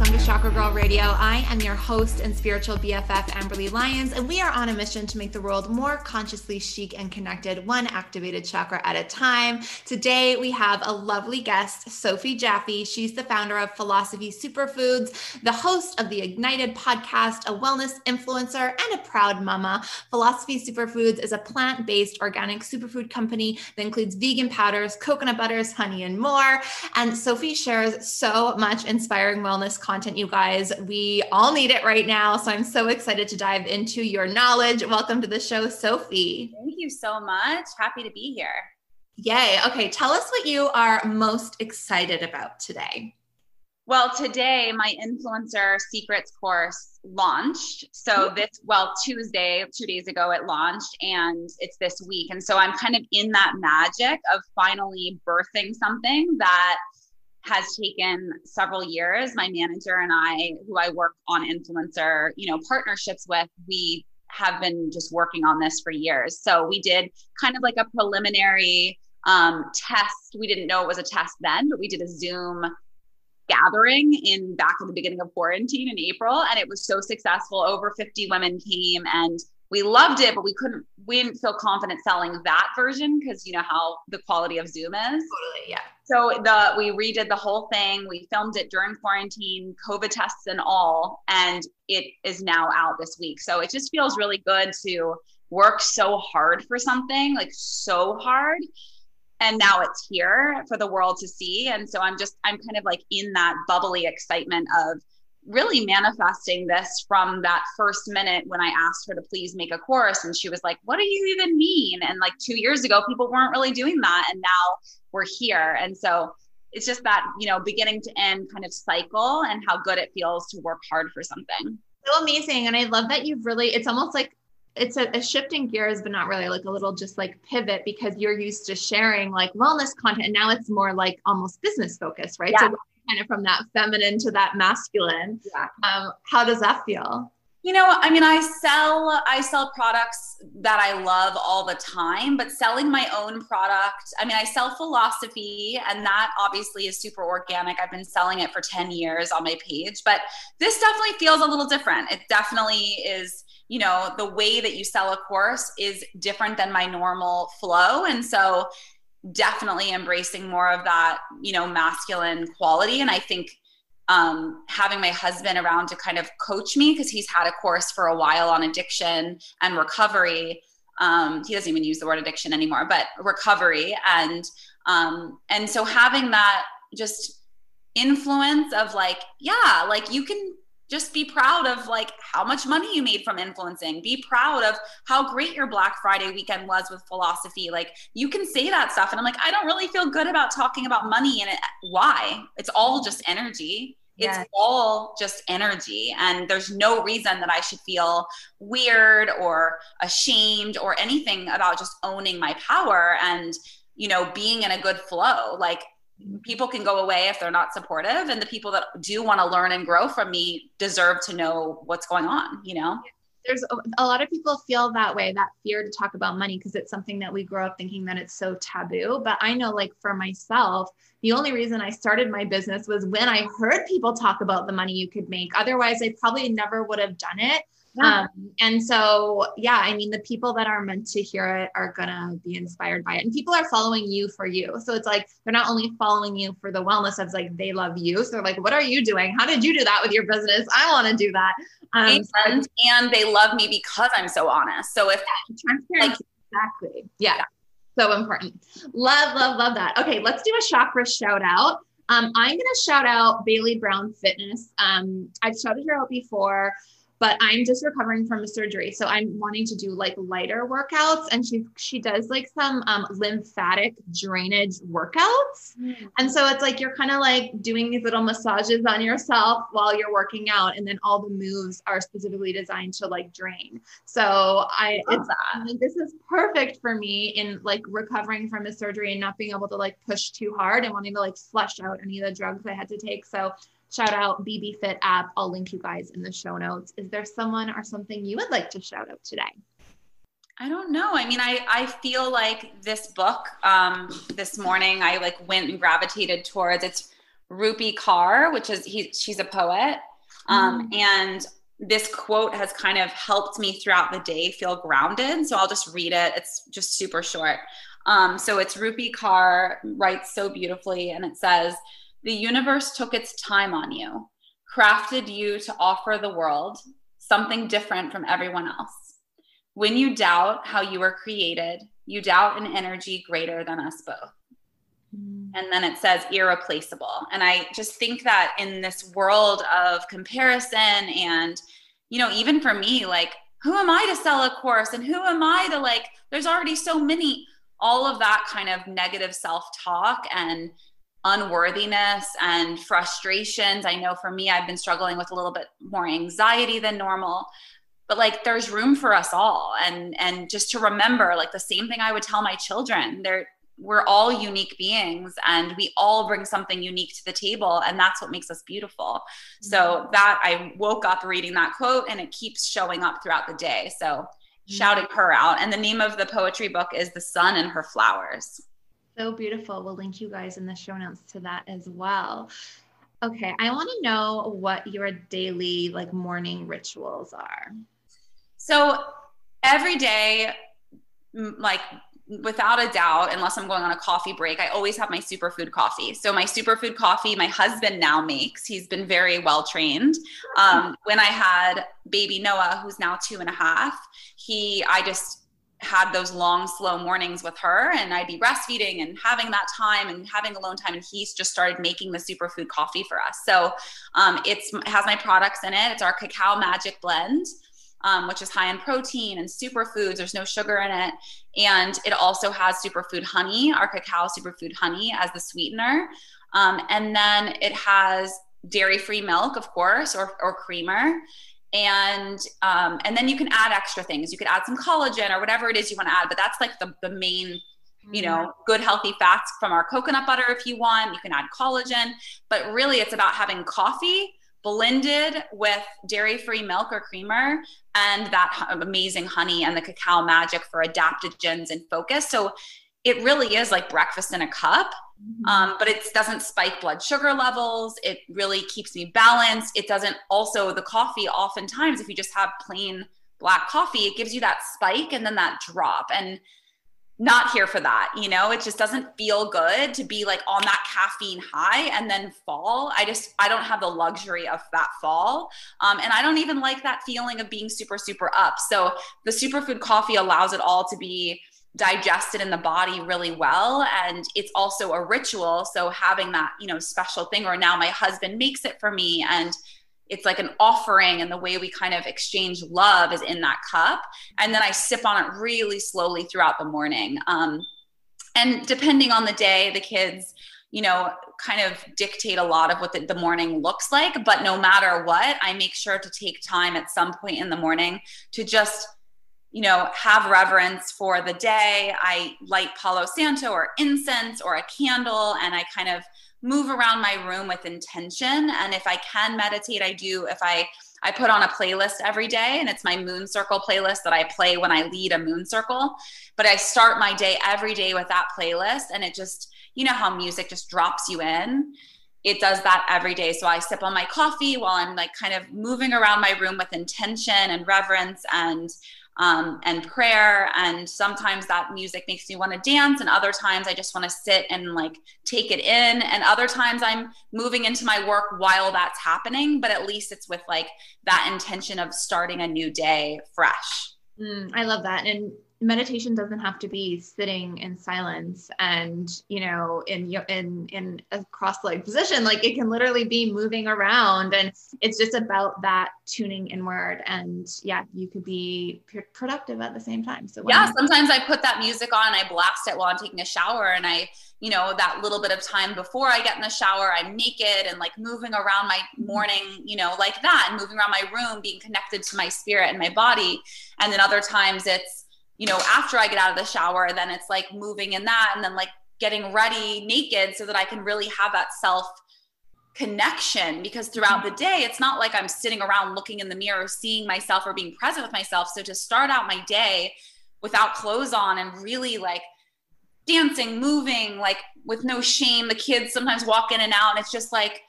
Welcome to Chakra Girl Radio. I am your host and spiritual BFF, Amberly Lyons, and we are on a mission to make the world more consciously chic and connected, one activated chakra at a time. Today, we have a lovely guest, Sophie Jaffe. She's the founder of Philosophie Superfoods, the host of the Ignited podcast, a wellness influencer, and a proud mama. Philosophie Superfoods is a plant based organic superfood company that includes vegan powders, coconut butters, honey, and more. And Sophie shares so much inspiring wellness content, you guys. We all need it right now. So I'm so excited to dive into your knowledge. Welcome to the show, Sophie. Thank you so much. Happy to be here. Yay. Okay. Tell us what you are most excited about today. Well, today my influencer secrets course launched. So this, well, Tuesday, two days ago, it launched and it's this week. And so I'm kind of in that magic of finally birthing something that has taken several years. My manager and I, who I work on influencer, you know, partnerships with, we have been just working on this for years. So we did kind of like a preliminary um, test. We didn't know it was a test then, but we did a Zoom gathering in back in the beginning of quarantine in April, and it was so successful. Over 50 women came and we loved it, but we couldn't, we didn't feel confident selling that version because you know how the quality of Zoom is. Totally, yeah. So the we redid the whole thing. We filmed it during quarantine, COVID tests and all, and it is now out this week. So it just feels really good to work so hard for something, like so hard. And now it's here for the world to see. And so I'm just, I'm kind of like in that bubbly excitement of really manifesting this from that first minute when I asked her to please make a course. And she was like, What do you even mean? And like two years ago, people weren't really doing that. And now we're here. And so it's just that, you know, beginning to end kind of cycle and how good it feels to work hard for something. So amazing. And I love that you've really, it's almost like, it's a, a shifting gears, but not really like a little just like pivot because you're used to sharing like wellness content. And now it's more like almost business focused, right? Yeah. So kind of from that feminine to that masculine. Yeah. Um, how does that feel? You know, I mean, I sell I sell products that I love all the time, but selling my own product, I mean, I sell Philosophie and that obviously is super organic. I've been selling it for 10 years on my page, but this definitely feels a little different. It definitely is, you know, the way that you sell a course is different than my normal flow. And so definitely embracing more of that, you know, masculine quality. And I think um, having my husband around to kind of coach me because he's had a course for a while on addiction and recovery. Um, he doesn't even use the word addiction anymore, but recovery and um, and so having that just influence of like, yeah, like you can just be proud of like how much money you made from influencing. Be proud of how great your black friday weekend was with Philosophie. Like you can say that stuff and i'm like i don't really feel good about talking about money and it, why? It's all just energy. It's yes. all just energy and there's no reason that i should feel weird or ashamed or anything about just owning my power and you know being in a good flow. Like people can go away if they're not supportive and the people that do want to learn and grow from me deserve to know what's going on you know? There's a, lot of people feel that way that fear to talk about money because it's something that we grow up thinking that it's so taboo. But i know like for myself the only reason i started my business was when i heard people talk about the money you could make. Otherwise i probably never would have done it yeah. Um, and so, yeah, I mean, the people that are meant to hear it are going to be inspired by it. And people are following you for you. So it's like they're not only following you for the wellness of like they love you. So they're like, what are you doing? How did you do that with your business? I want to do that. Um, and, and they love me because I'm so honest. So if yeah, like, exactly. Yeah. yeah. So important. Love, love, love that. Okay, let's do a chakra shout out. Um, I'm going to shout out Bailey Brown Fitness. Um, I've shouted her out before but I'm just recovering from a surgery. So I'm wanting to do like lighter workouts. And she she does like some um, lymphatic drainage workouts. Mm-hmm. And so it's like you're kind of like doing these little massages on yourself while you're working out. And then all the moves are specifically designed to like drain. So I it's I mean, this is perfect for me in like recovering from a surgery and not being able to like push too hard and wanting to like flush out any of the drugs I had to take. So shout out BB Fit app. I'll link you guys in the show notes. Is there someone or something you would like to shout out today? I don't know. I mean, I, I feel like this book um, this morning, I like went and gravitated towards it's Rupi Kaur, which is he, she's a poet. Um, mm. And this quote has kind of helped me throughout the day feel grounded. So I'll just read it. It's just super short. Um, so it's Rupi Kaur writes so beautifully, and it says, the universe took its time on you, crafted you to offer the world something different from everyone else. When you doubt how you were created, you doubt an energy greater than us both. Mm. And then it says irreplaceable. And I just think that in this world of comparison, and, you know, even for me, like, who am I to sell a course? And who am I to, like, there's already so many, all of that kind of negative self talk and unworthiness and frustrations. I know for me, I've been struggling with a little bit more anxiety than normal. But like there's room for us all. And and just to remember, like the same thing I would tell my children, they're we're all unique beings and we all bring something unique to the table and that's what makes us beautiful so mm-hmm. that i woke up reading that quote and it keeps showing up throughout the day so mm-hmm. shouting her out and the name of the poetry book is the sun and her flowers so beautiful. We'll link you guys in the show notes to that as well. Okay, I want to know what your daily like morning rituals are. So every day, like without a doubt, unless I'm going on a coffee break, I always have my superfood coffee. So my superfood coffee, my husband now makes. He's been very well trained. Um, when I had baby Noah, who's now two and a half, he I just had those long, slow mornings with her, and I'd be breastfeeding and having that time and having alone time. And he's just started making the superfood coffee for us. So um, it has my products in it. It's our cacao magic blend. Um, which is high in protein and superfoods. There's no sugar in it. And it also has superfood honey, our cacao superfood honey, as the sweetener. Um, and then it has dairy free milk, of course, or, or creamer and um, and then you can add extra things. You could add some collagen or whatever it is you want to add but that's like the, the main you know mm-hmm. good healthy fats from our coconut butter if you want. You can add collagen but really it's about having coffee blended with dairy free milk or creamer and that amazing honey and the cacao magic for adaptogens and focus. So it really is like breakfast in a cup um, but it doesn't spike blood sugar levels. It really keeps me balanced. It doesn't also the coffee oftentimes if you just have plain black coffee it gives you that spike and then that drop. And not here for that you know? It just doesn't feel good to be like on that caffeine high and then fall. I just i don't have the luxury of that fall. Um, and i don't even like that feeling of being super super up. So the superfood coffee allows it all to be digested in the body really well. And it's also a ritual. So having that you know special thing or now my husband makes it for me and it's like an offering and the way we kind of exchange love is in that cup. And then i sip on it really slowly throughout the morning. Um, and depending on the day the kids you know kind of dictate a lot of what the, the morning looks like. But no matter what i make sure to take time at some point in the morning to just you know, have reverence for the day. I light Palo Santo or incense or a candle, and I kind of move around my room with intention. And if I can meditate, I do. If I I put on a playlist every day, and it's my moon circle playlist that I play when I lead a moon circle. But I start my day every day with that playlist, and it just, you know, how music just drops you in. It does that every day. So I sip on my coffee while I'm like kind of moving around my room with intention and reverence and um, and prayer. And sometimes that music makes me want to dance, and other times I just want to sit and like take it in. And other times I'm moving into my work while that's happening, but at least it's with like that intention of starting a new day fresh. Mm, I love that. And meditation doesn't have to be sitting in silence and you know in in in a cross-legged position. Like it can literally be moving around and it's just about that tuning inward. And yeah you could be productive at the same time. So yeah sometimes i put that music on i blast it while i'm taking a shower and i you know that little bit of time before i get in the shower i'm naked and like moving around my mm-hmm. morning you know like that and moving around my room being connected to my spirit and my body. And then other times it's you know, after I get out of the shower, then it's like moving in that and then like getting ready naked so that I can really have that self connection because throughout the day it's not like I'm sitting around looking in the mirror seeing myself or being present with myself so to start out my day without clothes on and really like dancing moving like with no shame the kids sometimes walk in and out and it's just like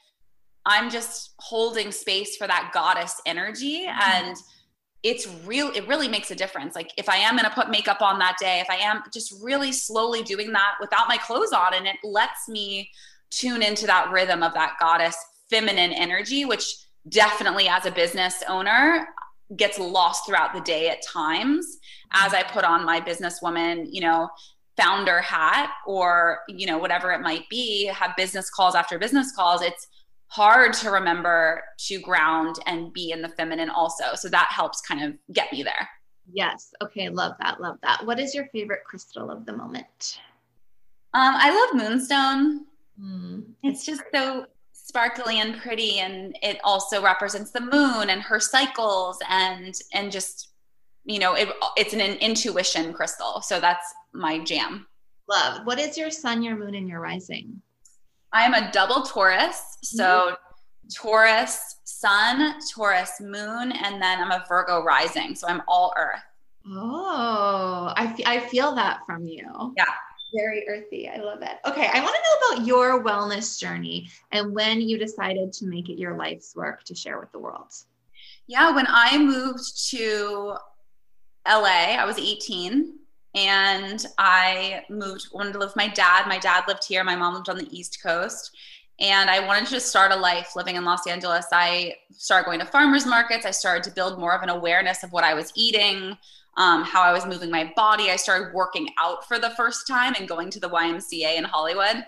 I'm just holding space for that goddess energy mm-hmm. It's real it really makes a difference. Like if i am going to put makeup on that day if i am just really slowly doing that without my clothes on and it lets me tune into that rhythm of that goddess feminine energy which definitely as a business owner gets lost throughout the day at times. As i put on my businesswoman you know founder hat or you know whatever it might be have business calls after business calls it's hard to remember to ground and be in the feminine also. So that helps kind of get me there. Yes. Okay. Love that. Love that. What is your favorite crystal of the moment? Um, I love moonstone. Mm, it's just so sparkly and pretty, and it also represents the moon and her cycles, and and just you know, it, it's an, an intuition crystal. So that's my jam. Love. What is your sun, your moon, and your rising? I am a double Taurus. So mm-hmm. Taurus sun, Taurus moon, and then I'm a Virgo rising. So I'm all earth. Oh, I, f- I feel that from you. Yeah. Very earthy. I love it. Okay. I want to know about your wellness journey and when you decided to make it your life's work to share with the world. Yeah. When I moved to LA, I was 18 and I moved, wanted to live with my dad. My dad lived here, my mom lived on the East Coast. And I wanted to start a life living in Los Angeles. I started going to farmers markets. I started to build more of an awareness of what I was eating, um, how I was moving my body. I started working out for the first time and going to the YMCA in Hollywood.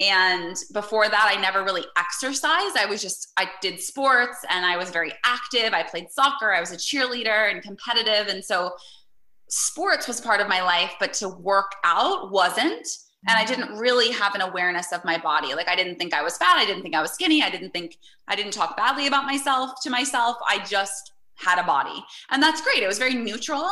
And before that, I never really exercised. I was just, I did sports and I was very active. I played soccer. I was a cheerleader and competitive. And so sports was part of my life, but to work out wasn't. And I didn't really have an awareness of my body. Like I didn't think I was fat. I didn't think I was skinny. I didn't think I didn't talk badly about myself to myself. I just had a body. And that's great. It was very neutral,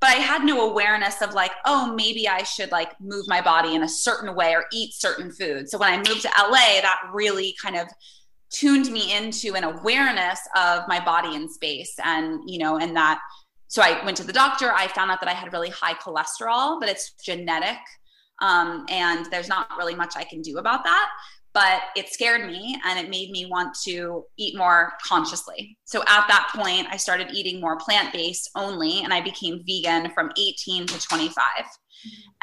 but I had no awareness of like, oh, maybe I should like move my body in a certain way or eat certain foods. So when I moved to LA, that really kind of tuned me into an awareness of my body in space and, you know, and that so I went to the doctor. I found out that I had really high cholesterol, but it's genetic. Um, and there's not really much I can do about that. But it scared me and it made me want to eat more consciously. So at that point, I started eating more plant based only, and I became vegan from 18 to 25.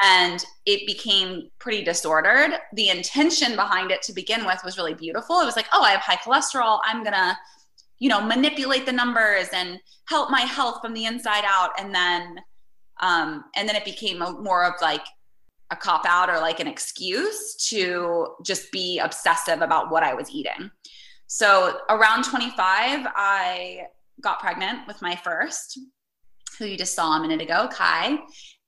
And it became pretty disordered. The intention behind it to begin with was really beautiful. It was like, oh, I have high cholesterol. I'm going to you know manipulate the numbers and help my health from the inside out and then um and then it became a, more of like a cop out or like an excuse to just be obsessive about what I was eating. So around 25, I got pregnant with my first, who you just saw a minute ago, Kai,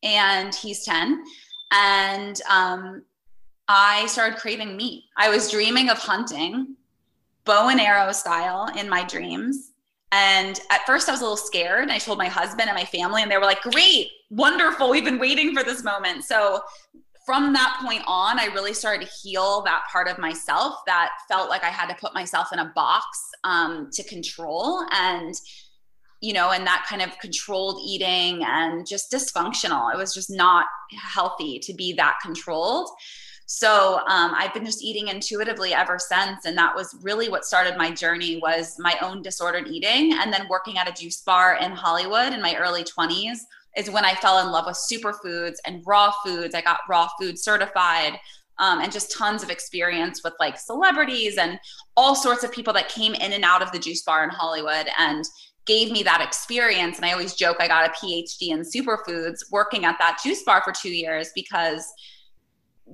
and he's 10. And um, I started craving meat. I was dreaming of hunting bow and arrow style in my dreams. And at first, I was a little scared. I told my husband and my family, and they were like, Great, wonderful. We've been waiting for this moment. So, from that point on, I really started to heal that part of myself that felt like I had to put myself in a box um, to control. And, you know, and that kind of controlled eating and just dysfunctional. It was just not healthy to be that controlled. So um, I've been just eating intuitively ever since, and that was really what started my journey was my own disordered eating, and then working at a juice bar in Hollywood in my early 20s is when I fell in love with superfoods and raw foods. I got raw food certified. Um, and just tons of experience with like celebrities and all sorts of people that came in and out of the juice bar in Hollywood. And gave me that experience. And I always joke I got a PhD in superfoods working at that juice bar for two years because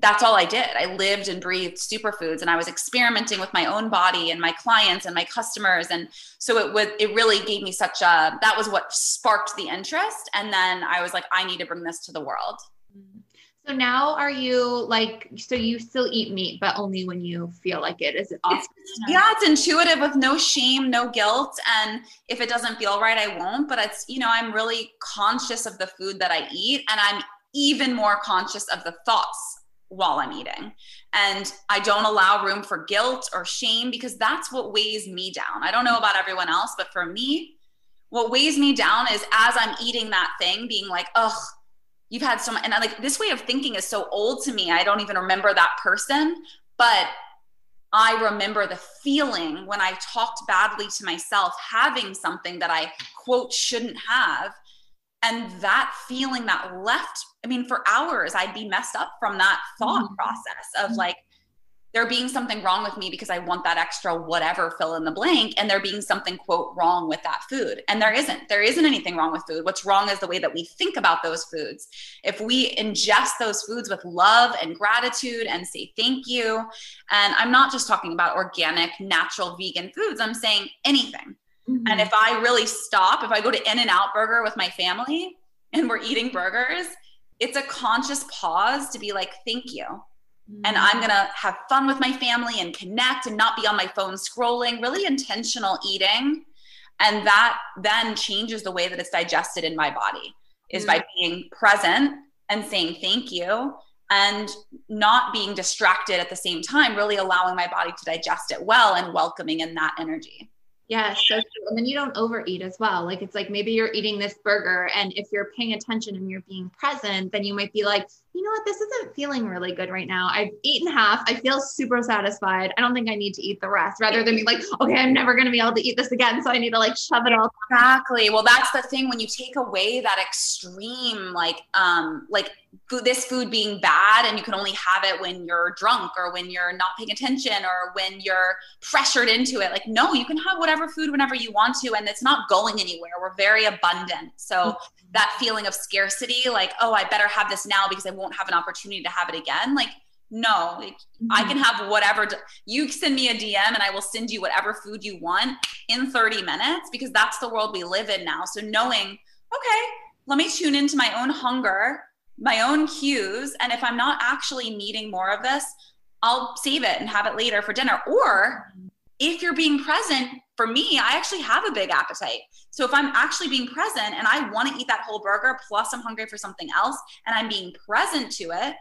that's all I did. I lived and breathed superfoods and I was experimenting with my own body and my clients and my customers. And so it would, it really gave me such a, that was what sparked the interest. And then I was like, I need to bring this to the world. Mm-hmm. So now are you like, so you still eat meat, but only when you feel like it? Is it awesome? It's, yeah, it's intuitive with no shame, no guilt. And if it doesn't feel right, I won't. But it's, you know, I'm really conscious of the food that I eat and I'm even more conscious of the thoughts while I'm eating. And I don't allow room for guilt or shame because that's what weighs me down. I don't know about everyone else, but for me, what weighs me down is as I'm eating that thing, being like, ugh, you've had so much. And I, like this way of thinking is so old to me. I don't even remember that person, but I remember the feeling when I talked badly to myself, having something that I quote shouldn't have and that feeling that left i mean for hours i'd be messed up from that thought mm-hmm. process of like there being something wrong with me because i want that extra whatever fill in the blank and there being something quote wrong with that food. And there isn't. There isn't anything wrong with food. What's wrong is the way that we think about those foods. If we ingest those foods with love and gratitude and say thank you and i'm not just talking about organic natural vegan foods. I'm saying anything. Mm-hmm. And if I really stop, if I go to In-N-Out Burger with my family and we're eating burgers, it's a conscious pause to be like, thank you. Mm-hmm. And I'm going to have fun with my family and connect and not be on my phone scrolling, really intentional eating. And that then changes the way that it's digested in my body is mm-hmm. by being present and saying thank you and not being distracted at the same time, really allowing my body to digest it well and welcoming in that energy. Yeah, so true. And then you don't overeat as well. Like it's like maybe you're eating this burger, and if you're paying attention and you're being present, then you might be like, you know what, this isn't feeling really good right now. I've eaten half. I feel super satisfied. I don't think I need to eat the rest. Rather than be like, okay, I'm never going to be able to eat this again, so I need to like shove it all. Exactly. Well, that's the thing when you take away that extreme, like, um, like food, this food being bad, and you can only have it when you're drunk or when you're not paying attention or when you're pressured into it. Like, no, you can have whatever food whenever you want to, and it's not going anywhere. We're very abundant. So mm-hmm. That feeling of scarcity, like, oh, I better have this now because I won't have an opportunity to have it again. Like, no, like, mm-hmm. I can have whatever. You send me a DM and I will send you whatever food you want in 30 minutes because that's the world we live in now. So knowing, okay, let me tune into my own hunger, my own cues. And if I'm not actually needing more of this, I'll save it and have it later for dinner. Or if you're being present, for me, I actually have a big appetite. So if I'm actually being present and I want to eat that whole burger, plus I'm hungry for something else, and I'm being present to it,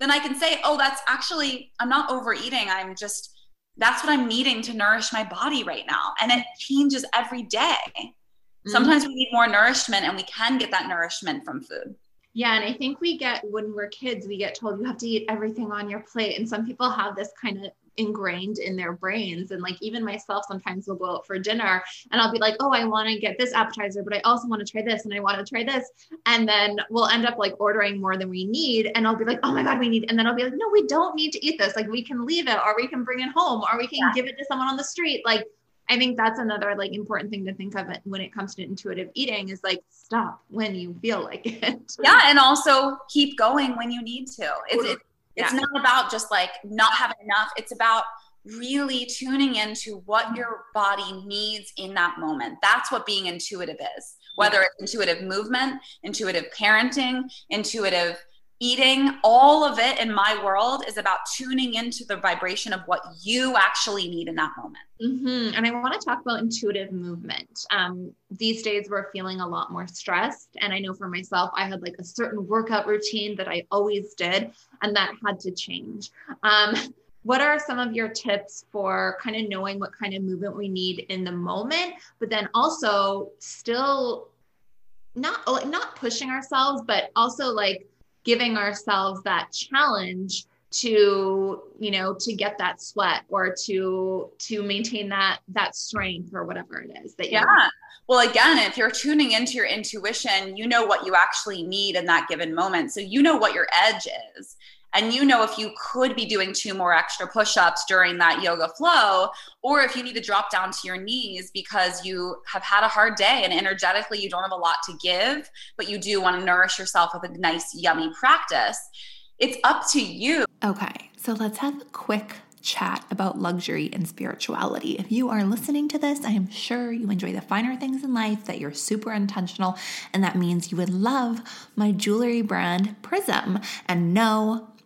then I can say, oh, that's actually, I'm not overeating. I'm just, that's what I'm needing to nourish my body right now. And it changes every day. Mm-hmm. Sometimes we need more nourishment and we can get that nourishment from food. Yeah, and I think we get when we're kids, we get told you have to eat everything on your plate. And some people have this kind of ingrained in their brains. And like even myself, sometimes will go out for dinner and I'll be like, oh, I want to get this appetizer, but I also want to try this and I want to try this. And then we'll end up like ordering more than we need. And I'll be like, oh my God, we need. And then I'll be like, no, we don't need to eat this. Like we can leave it or we can bring it home or we can yeah. give it to someone on the street. Like I think that's another like important thing to think of when it comes to intuitive eating is like stop when you feel like it. Yeah, and also keep going when you need to. It's it, it's yeah. not about just like not having enough. It's about really tuning into what your body needs in that moment. That's what being intuitive is. Whether it's intuitive movement, intuitive parenting, intuitive eating, all of it in my world is about tuning into the vibration of what you actually need in that moment. Mm-hmm. And I want to talk about intuitive movement. Um, these days, we're feeling a lot more stressed. And I know for myself, I had like a certain workout routine that I always did, and that had to change. Um, what are some of your tips for kind of knowing what kind of movement we need in the moment, but then also still not not pushing ourselves, but also like giving ourselves that challenge to you know to get that sweat or to to maintain that that strength or whatever it is that yeah. Well again if you're tuning into your intuition you know what you actually need in that given moment. So you know what your edge is and you know if you could be doing two more extra push-ups during that yoga flow or if you need to drop down to your knees because you have had a hard day and energetically you don't have a lot to give but you do want to nourish yourself with a nice yummy practice it's up to you okay so let's have a quick chat about luxury and spirituality. If you are listening to this, I am sure you enjoy the finer things in life, that you're super intentional, and that means you would love my jewelry brand Prism. And no,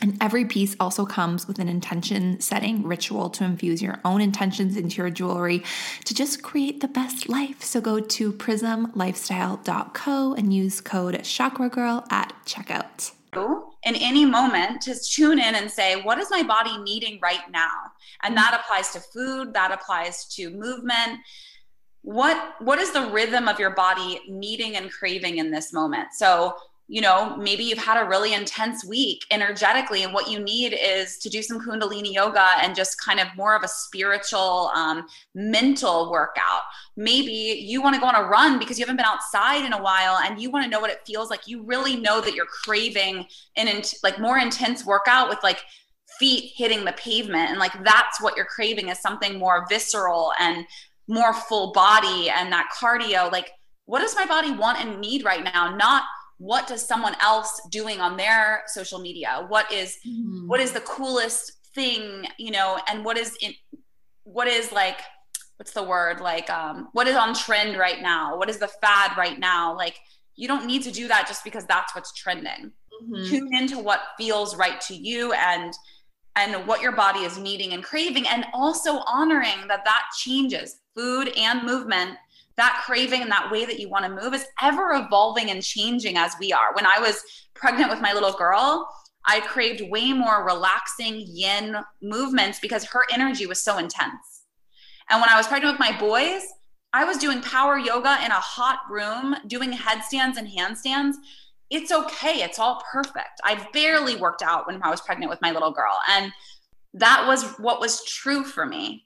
and every piece also comes with an intention setting ritual to infuse your own intentions into your jewelry to just create the best life. So go to prismlifestyle.co and use code Chakra Girl at checkout. In any moment, just tune in and say, what is my body needing right now? And that applies to food, that applies to movement. What what is the rhythm of your body needing and craving in this moment? So you know, maybe you've had a really intense week energetically, and what you need is to do some Kundalini yoga and just kind of more of a spiritual, um, mental workout. Maybe you want to go on a run because you haven't been outside in a while and you want to know what it feels like. You really know that you're craving an int- like more intense workout with like feet hitting the pavement. And like that's what you're craving is something more visceral and more full body and that cardio. Like, what does my body want and need right now? Not what does someone else doing on their social media? What is, mm-hmm. what is the coolest thing you know and what is in what is like what's the word? Like um what is on trend right now? What is the fad right now? Like you don't need to do that just because that's what's trending. Mm-hmm. tune into what feels right to you and and what your body is needing and craving and also honoring that that changes. Food and movement that craving and that way that you want to move is ever evolving and changing as we are. When I was pregnant with my little girl, I craved way more relaxing yin movements because her energy was so intense. And when I was pregnant with my boys, I was doing power yoga in a hot room, doing headstands and handstands. It's okay. It's all perfect. I barely worked out when I was pregnant with my little girl. And that was what was true for me.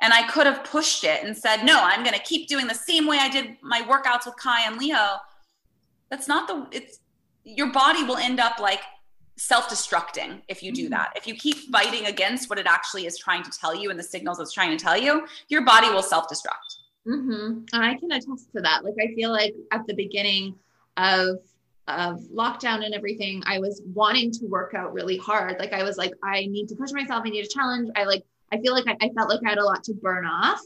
And I could have pushed it and said, no, I'm going to keep doing the same way I did my workouts with Kai and Leo. That's not the, it's, your body will end up like self-destructing if you do mm-hmm. that. If you keep fighting against what it actually is trying to tell you and the signals it's trying to tell you, your body will self-destruct. Mm-hmm. And I can attest to that. Like I feel like at the beginning of of lockdown and everything, I was wanting to work out really hard. Like I was like, I need to push myself. I need a challenge. I like I feel like I, I felt like I had a lot to burn off.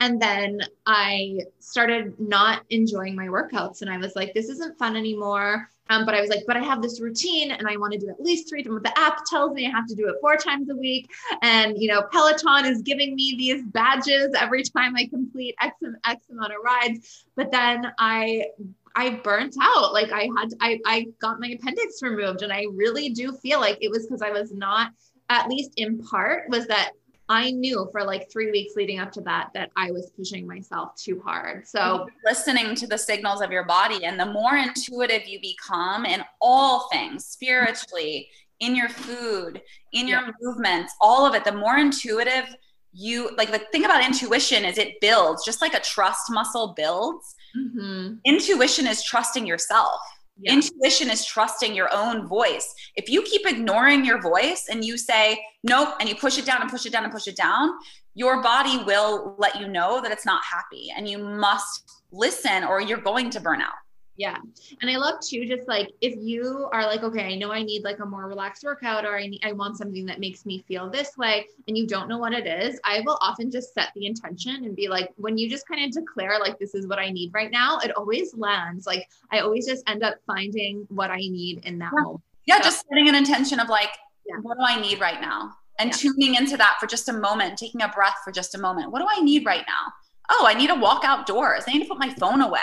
And then I started not enjoying my workouts and I was like, this isn't fun anymore. Um, but I was like, but I have this routine and I want to do at least three times. The app tells me I have to do it four times a week. And, you know, Peloton is giving me these badges every time I complete X, X amount of rides. But then I I burnt out. Like I had, I, I got my appendix removed, and I really do feel like it was because I was not, at least in part, was that I knew for like three weeks leading up to that that I was pushing myself too hard. So listening to the signals of your body and the more intuitive you become in all things spiritually, in your food, in your yeah. movements, all of it, the more intuitive you like the thing about intuition is it builds just like a trust muscle builds Mm-hmm. Intuition is trusting yourself. Yeah. Intuition is trusting your own voice. If you keep ignoring your voice and you say, nope, and you push it down and push it down and push it down, your body will let you know that it's not happy and you must listen or you're going to burn out. Yeah. And I love too, just like if you are like, okay, I know I need like a more relaxed workout or I need, I want something that makes me feel this way and you don't know what it is, I will often just set the intention and be like, when you just kind of declare like, this is what I need right now, it always lands. Like I always just end up finding what I need in that yeah. moment. Yeah. So, just setting an intention of like, yeah. what do I need right now? And yeah. tuning into that for just a moment, taking a breath for just a moment. What do I need right now? Oh, I need to walk outdoors. I need to put my phone away.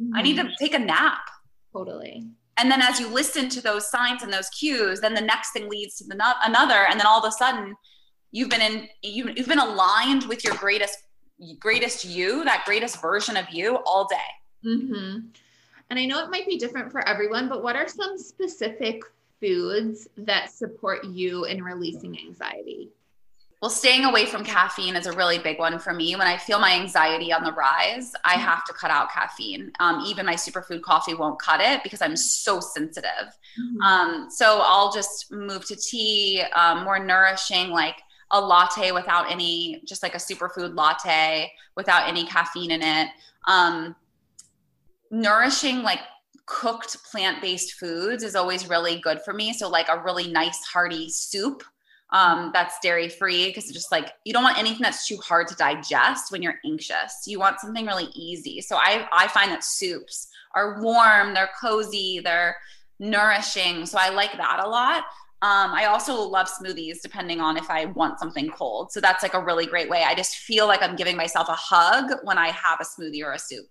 Mm-hmm. I need to take a nap. Totally. And then as you listen to those signs and those cues, then the next thing leads to the no- another. And then all of a sudden you've been in, you, you've been aligned with your greatest, greatest you, that greatest version of you all day. Mm-hmm. And I know it might be different for everyone, but what are some specific foods that support you in releasing anxiety? Well, staying away from caffeine is a really big one for me. When I feel my anxiety on the rise, I mm-hmm. have to cut out caffeine. Um, even my superfood coffee won't cut it because I'm so sensitive. Mm-hmm. Um, so I'll just move to tea, um, more nourishing, like a latte without any, just like a superfood latte without any caffeine in it. Um, nourishing, like cooked plant based foods, is always really good for me. So, like a really nice, hearty soup um, that's dairy free because it's just like you don't want anything that's too hard to digest when you're anxious. You want something really easy. So I I find that soups are warm, they're cozy, they're nourishing. So I like that a lot. Um, I also love smoothies depending on if I want something cold. So that's like a really great way. I just feel like I'm giving myself a hug when I have a smoothie or a soup.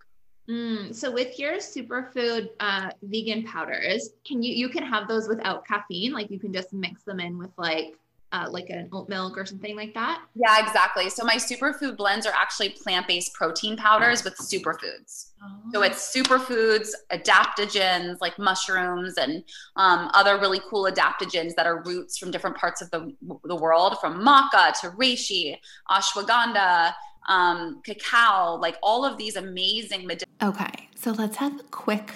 Mm, so with your superfood uh, vegan powders, can you you can have those without caffeine? Like you can just mix them in with like uh, like an oat milk or something like that? Yeah, exactly. So my superfood blends are actually plant-based protein powders with superfoods. Oh. So it's superfoods, adaptogens like mushrooms and um, other really cool adaptogens that are roots from different parts of the, the world, from maca to reishi, ashwagandha, um, cacao, like all of these amazing. Med- okay, so let's have a quick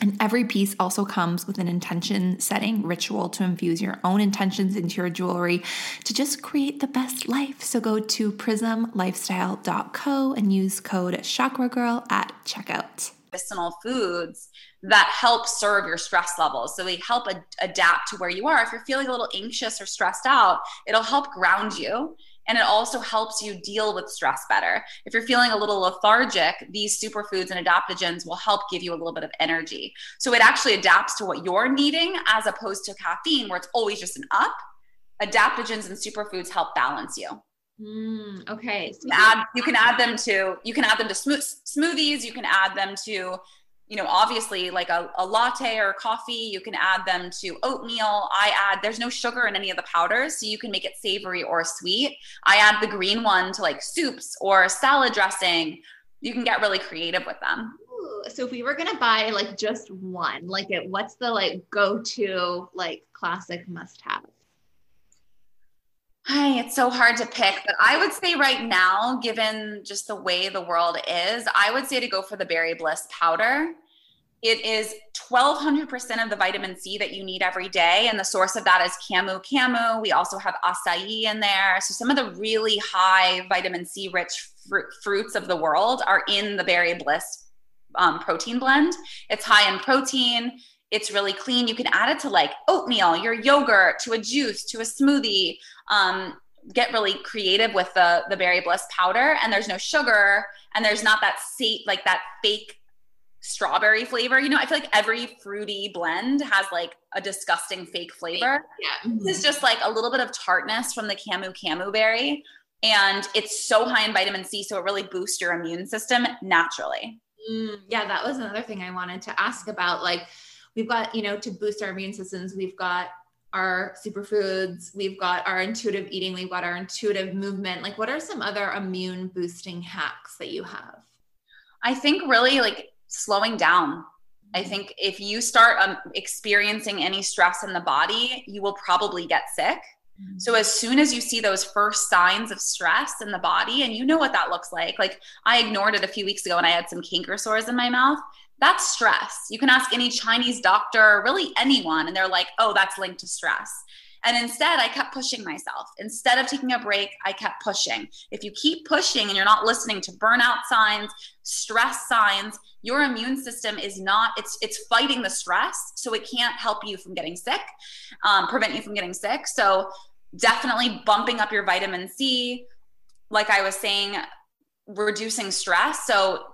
and every piece also comes with an intention setting ritual to infuse your own intentions into your jewelry to just create the best life. So go to prismlifestyle.co and use code chakragirl at checkout. Medicinal foods that help serve your stress levels. So they help ad- adapt to where you are. If you're feeling a little anxious or stressed out, it'll help ground you and it also helps you deal with stress better. If you're feeling a little lethargic, these superfoods and adaptogens will help give you a little bit of energy. So it actually adapts to what you're needing as opposed to caffeine, where it's always just an up. Adaptogens and superfoods help balance you. Mm, okay. So you, can add, you can add them to you can add them to smoothies. You can add them to you know, obviously like a, a latte or coffee, you can add them to oatmeal. I add, there's no sugar in any of the powders, so you can make it savory or sweet. I add the green one to like soups or salad dressing. you can get really creative with them. So if we were gonna buy like just one, like it, what's the like go-to like classic must-have? Hi, it's so hard to pick, but I would say right now, given just the way the world is, I would say to go for the Berry Bliss powder. It is 1200% of the vitamin C that you need every day. And the source of that is camu camu. We also have acai in there. So some of the really high vitamin C rich fr- fruits of the world are in the Berry Bliss um, protein blend. It's high in protein. It's really clean. You can add it to like oatmeal, your yogurt, to a juice, to a smoothie. Um, get really creative with the the berry bliss powder, and there's no sugar, and there's not that sate like that fake strawberry flavor. You know, I feel like every fruity blend has like a disgusting fake flavor. Yeah. This is just like a little bit of tartness from the camu camu berry. And it's so high in vitamin C, so it really boosts your immune system naturally. Mm, yeah, that was another thing I wanted to ask about. Like, we've got, you know, to boost our immune systems, we've got our superfoods, we've got our intuitive eating, we've got our intuitive movement. Like, what are some other immune boosting hacks that you have? I think really like slowing down. I mm-hmm. think if you start um, experiencing any stress in the body, you will probably get sick. Mm-hmm. So as soon as you see those first signs of stress in the body, and you know what that looks like, like I ignored it a few weeks ago and I had some canker sores in my mouth. That's stress. You can ask any Chinese doctor, really anyone, and they're like, oh, that's linked to stress. And instead, I kept pushing myself. Instead of taking a break, I kept pushing. If you keep pushing and you're not listening to burnout signs, stress signs, your immune system is not it's it's fighting the stress, so it can't help you from getting sick, um, prevent you from getting sick. So definitely bumping up your vitamin C, like I was saying, reducing stress. So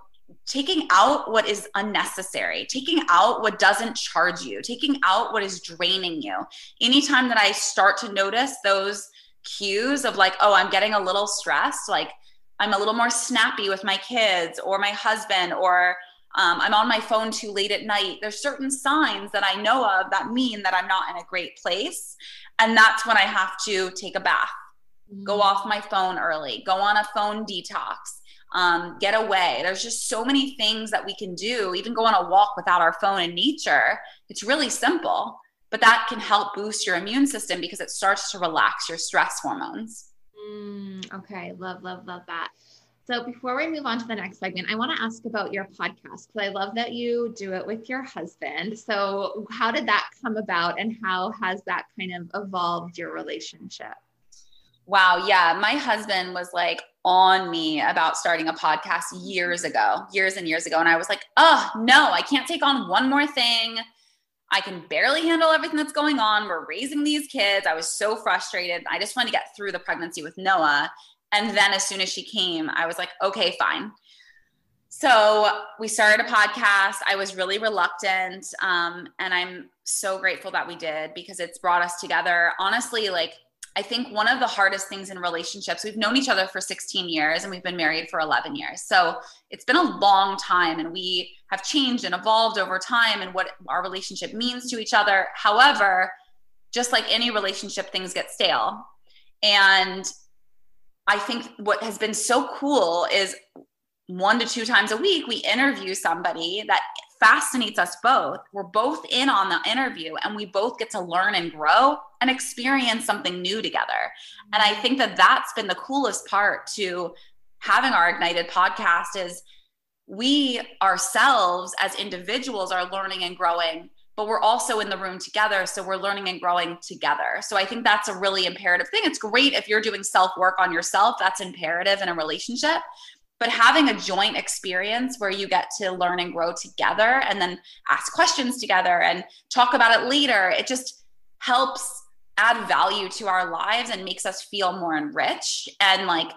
taking out what is unnecessary, taking out what doesn't charge you, taking out what is draining you. Anytime that I start to notice those cues of like, oh, I'm getting a little stressed, like I'm a little more snappy with my kids or my husband, or um, I'm on my phone too late at night. There's certain signs that I know of that mean that I'm not in a great place. And that's when I have to take a bath, mm-hmm. go off my phone early, go on a phone detox um, get away. There's just so many things that we can do, even go on a walk without our phone in nature. It's really simple, but that can help boost your immune system because it starts to relax your stress hormones. Mm, okay, love, love, love that. So before we move on to the next segment, I want to ask about your podcast because I love that you do it with your husband. So how did that come about and how has that kind of evolved your relationship? Wow. Yeah. My husband was like on me about starting a podcast years ago, years and years ago. And I was like, oh, no, I can't take on one more thing. I can barely handle everything that's going on. We're raising these kids. I was so frustrated. I just wanted to get through the pregnancy with Noah. And then as soon as she came, I was like, okay, fine. So we started a podcast. I was really reluctant. Um, and I'm so grateful that we did because it's brought us together. Honestly, like I think one of the hardest things in relationships, we've known each other for 16 years and we've been married for 11 years. So it's been a long time and we have changed and evolved over time and what our relationship means to each other. However, just like any relationship, things get stale. And I think what has been so cool is one to two times a week, we interview somebody that fascinates us both. We're both in on the interview and we both get to learn and grow and experience something new together. And I think that that's been the coolest part to having our Ignited podcast is we ourselves as individuals are learning and growing but we're also in the room together. So we're learning and growing together. So i think that's a really imperative thing. It's great if you're doing self work on yourself. That's imperative in a relationship but having a joint experience where you get to learn and grow together and then ask questions together and talk about it later it just helps add value to our lives and makes us feel more enriched. And like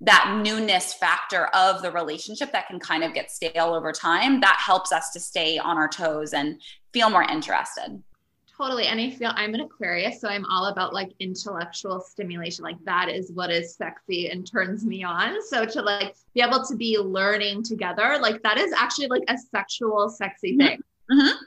that newness factor of the relationship that can kind of get stale over time that helps us to stay on our toes and feel more interested Totally. And I feel I'm an Aquarius, so I'm all about like intellectual stimulation. Like that is what is sexy and turns me on. So to like be able to be learning together, like that is actually like a sexual, sexy mm-hmm. thing. Mm-hmm.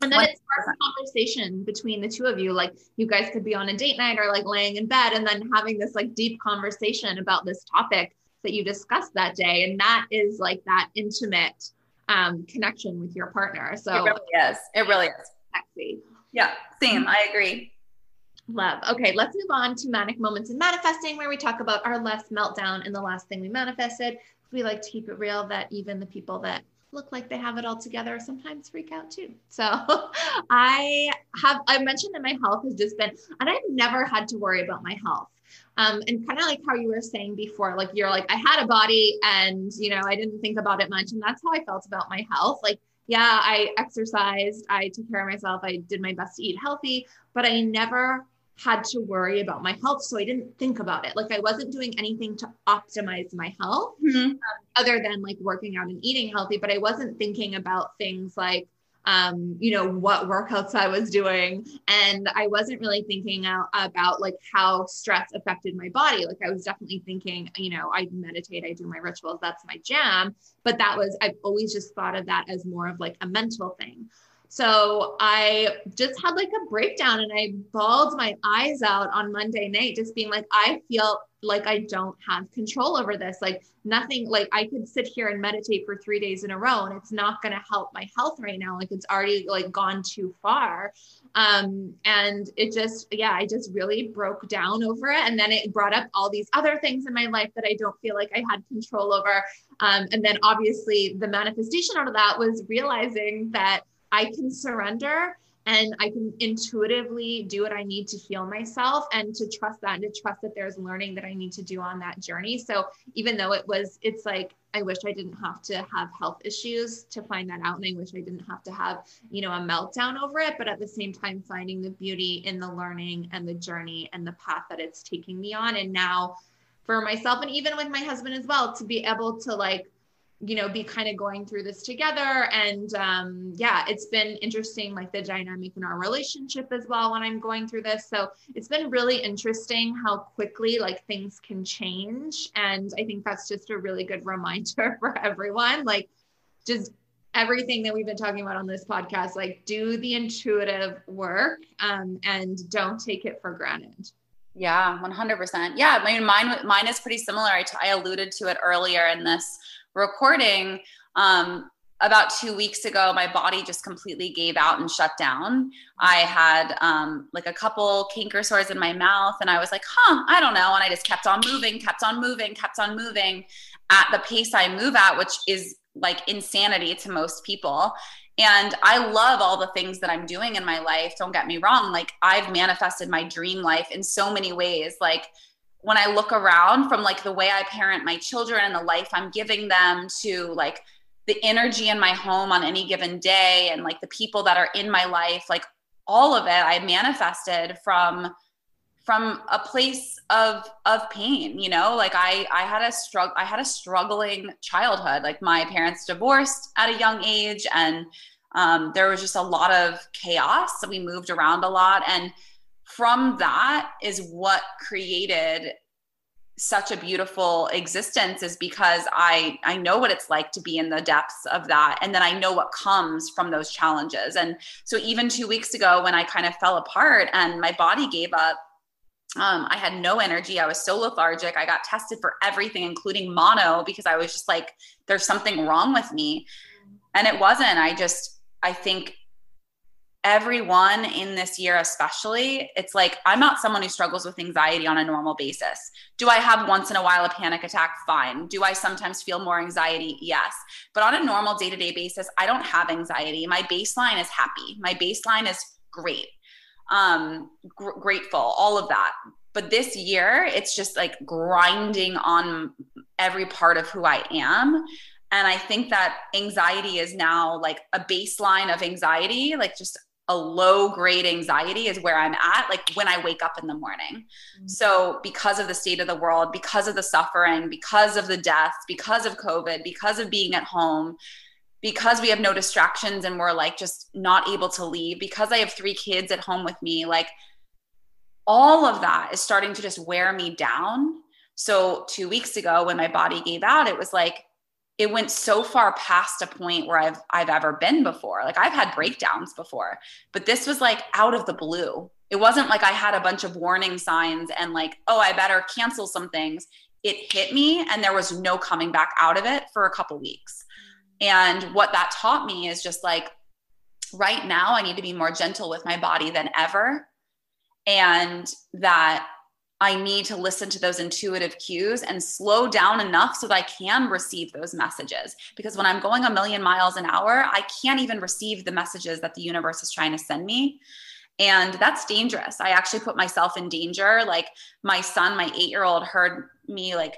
And then 100%. it starts a conversation between the two of you. Like you guys could be on a date night or like laying in bed and then having this like deep conversation about this topic that you discussed that day. And that is like that intimate um, connection with your partner. So it really is. It really is. Sexy. Yeah, same. I agree. Love. Okay, let's move on to manic moments in manifesting, where we talk about our last meltdown and the last thing we manifested. We like to keep it real that even the people that look like they have it all together sometimes freak out too. So I have, I mentioned that my health has just been, and I've never had to worry about my health. Um, and kind of like how you were saying before, like you're like, I had a body and, you know, I didn't think about it much. And that's how I felt about my health. Like, yeah, I exercised, I took care of myself, I did my best to eat healthy, but I never had to worry about my health. So I didn't think about it. Like I wasn't doing anything to optimize my health mm-hmm. um, other than like working out and eating healthy. But I wasn't thinking about things like, um, you know, what workouts I was doing. And I wasn't really thinking out about like how stress affected my body. Like I was definitely thinking, you know, I meditate, I do my rituals, that's my jam. But that was, I've always just thought of that as more of like a mental thing. So I just had like a breakdown and I bawled my eyes out on Monday night, just being like, I feel like I don't have control over this. Like nothing, like I could sit here and meditate for three days in a row and it's not going to help my health right now. Like it's already like gone too far. Um, and it just, yeah, I just really broke down over it. And then it brought up all these other things in my life that I don't feel like I had control over. Um, and then obviously the manifestation out of that was realizing that I can surrender and I can intuitively do what I need to heal myself and to trust that and to trust that there's learning that I need to do on that journey. So even though it was, it's like, I wish I didn't have to have health issues to find that out. And I wish I didn't have to have, you know, a meltdown over it. But at the same time, finding the beauty in the learning and the journey and the path that it's taking me on. And now for myself and even with my husband as well, to be able to like, you know be kind of going through this together. And um yeah it's been interesting like the dynamic in our relationship as well when i'm going through this. So it's been really interesting how quickly like things can change. And i think that's just a really good reminder for everyone like just everything that we've been talking about on this podcast like do the intuitive work um, and don't take it for granted. Yeah 100% yeah i mean mine mine is pretty similar. I, t- I alluded to it earlier in this recording, um, about two weeks ago, my body just completely gave out and shut down. I had um, like a couple canker sores in my mouth, and I was like, huh, I don't know. And I just kept on moving, kept on moving, kept on moving at the pace I move at, which is like insanity to most people. And I love all the things that I'm doing in my life. Don't get me wrong. Like, I've manifested my dream life in so many ways. Like, when I look around from like the way I parent my children and the life I'm giving them to like the energy in my home on any given day and like the people that are in my life, like all of it I manifested from from a place of of pain you know? Like i i had a struggle i had a struggling childhood. Like my parents divorced at a young age and um, there was just a lot of chaos. So we moved around a lot and from that is what created such a beautiful existence is because I I know what it's like to be in the depths of that and then I know what comes from those challenges and so even 2 weeks ago when I kind of fell apart and my body gave up um, I had no energy. I was so lethargic. I got tested for everything, including mono, because I was just like, there's something wrong with me. And it wasn't. I just, I think everyone in this year especially it's like i'm not someone who struggles with anxiety on a normal basis. Do i have once in a while a panic attack? Fine. Do i sometimes feel more anxiety? Yes. But on a normal day-to-day basis i don't have anxiety. My baseline is happy. My baseline is great. Um gr- grateful all of that. But this year it's just like grinding on every part of who i am. And I think that anxiety is now like a baseline of anxiety, like just a low grade anxiety is where I'm at, like when I wake up in the morning. Mm-hmm. So, because of the state of the world, because of the suffering, because of the deaths, because of COVID, because of being at home, because we have no distractions and we're like just not able to leave, because I have three kids at home with me, like all of that is starting to just wear me down. So, two weeks ago, when my body gave out, it was like, it went so far past a point where I've I've ever been before. Like I've had breakdowns before, but this was like out of the blue. it wasn't like I had a bunch of warning signs and like, oh, I better cancel some things. It hit me and there was no coming back out of it for a couple weeks. And what that taught me is just like, right now, I need to be more gentle with my body than ever. And that I need to listen to those intuitive cues and slow down enough so that I can receive those messages. Because when I'm going a million miles an hour, I can't even receive the messages that the universe is trying to send me. And that's dangerous. I actually put myself in danger. Like my son, my eight year old, heard me like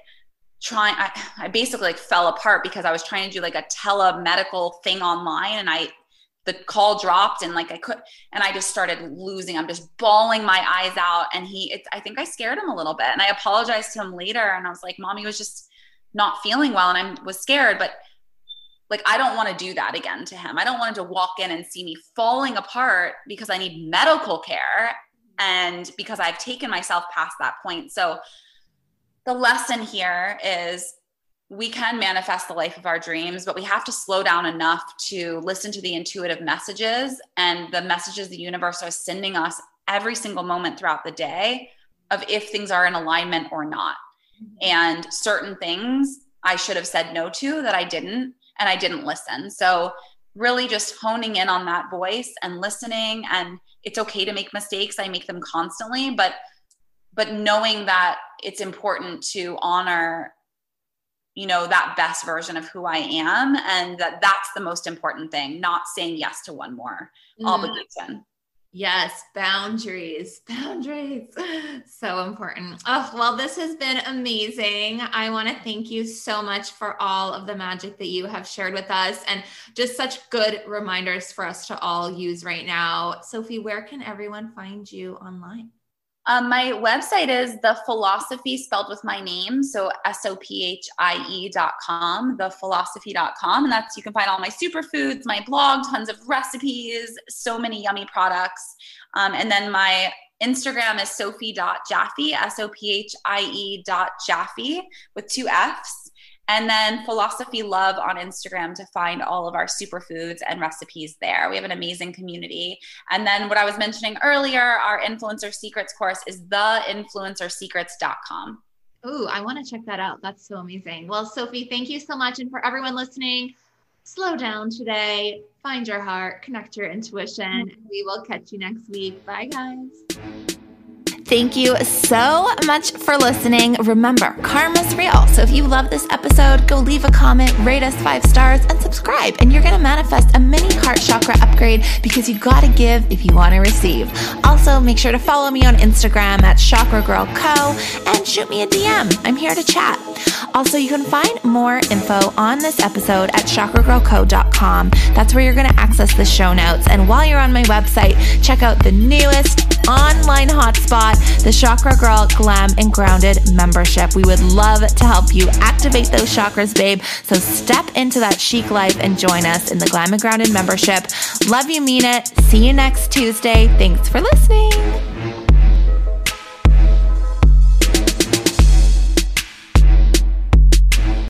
trying, I, basically like fell apart because I was trying to do like a telemedical thing online and I the call dropped and like I could and I just started losing. I'm just bawling my eyes out and he it, I think I scared him a little bit and I apologized to him later and I was like mommy was just not feeling well and I was scared but like I don't want to do that again to him. I don't want him to walk in and see me falling apart because I need medical care and because I've taken myself past that point. So the lesson here is we can manifest the life of our dreams, but we have to slow down enough to listen to the intuitive messages and the messages the universe is sending us every single moment throughout the day of if things are in alignment or not. Mm-hmm. And certain things I should have said no to that I didn't, and I didn't listen. So, really just honing in on that voice and listening. And it's okay to make mistakes. I make them constantly, but but knowing that it's important to honor you know that best version of who i am and that that's the most important thing not saying yes to one more mm. obligation Yes, boundaries, boundaries. So important. Oh, well, this has been amazing. I want to thank you so much for all of the magic that you have shared with us and just such good reminders for us to all use right now. Sophie, where can everyone find you online? Um, my website is the philosophie spelled with my name. So S O P H I E dot com, the philosophie.com. And that's, you can find all my superfoods, my blog, tons of recipes, so many yummy products. Um, and then my Instagram is sophie.jaffe, S O P H I E dot Jaffe with two F's. And then Philosophie Love on Instagram to find all of our superfoods and recipes there. We have an amazing community. And then what I was mentioning earlier, our Influencer Secrets course is theinfluencersecrets.com. Ooh, I want to check that out. That's so amazing. Well, Sophie, thank you so much. And for everyone listening, slow down today, find your heart, connect your intuition. Mm-hmm. We will catch you next week. Bye, guys. Thank you so much for listening. Remember, karma's real. So if you love this episode, go leave a comment, rate us five stars, and subscribe. And you're going to manifest a mini heart chakra upgrade because you got to give if you want to receive. Also, make sure to follow me on Instagram at Chakra Girl Co. and shoot me a DM. I'm here to chat. Also, you can find more info on this episode at chakragirlco.com. That's where you're going to access the show notes. And while you're on my website, check out the newest online hotspot, the Chakra Girl Glam and Grounded membership. We would love to help you activate those chakras, babe. So step into that chic life and join us in the Glam and Grounded membership. Love you, mean it. See you next Tuesday. Thanks for listening.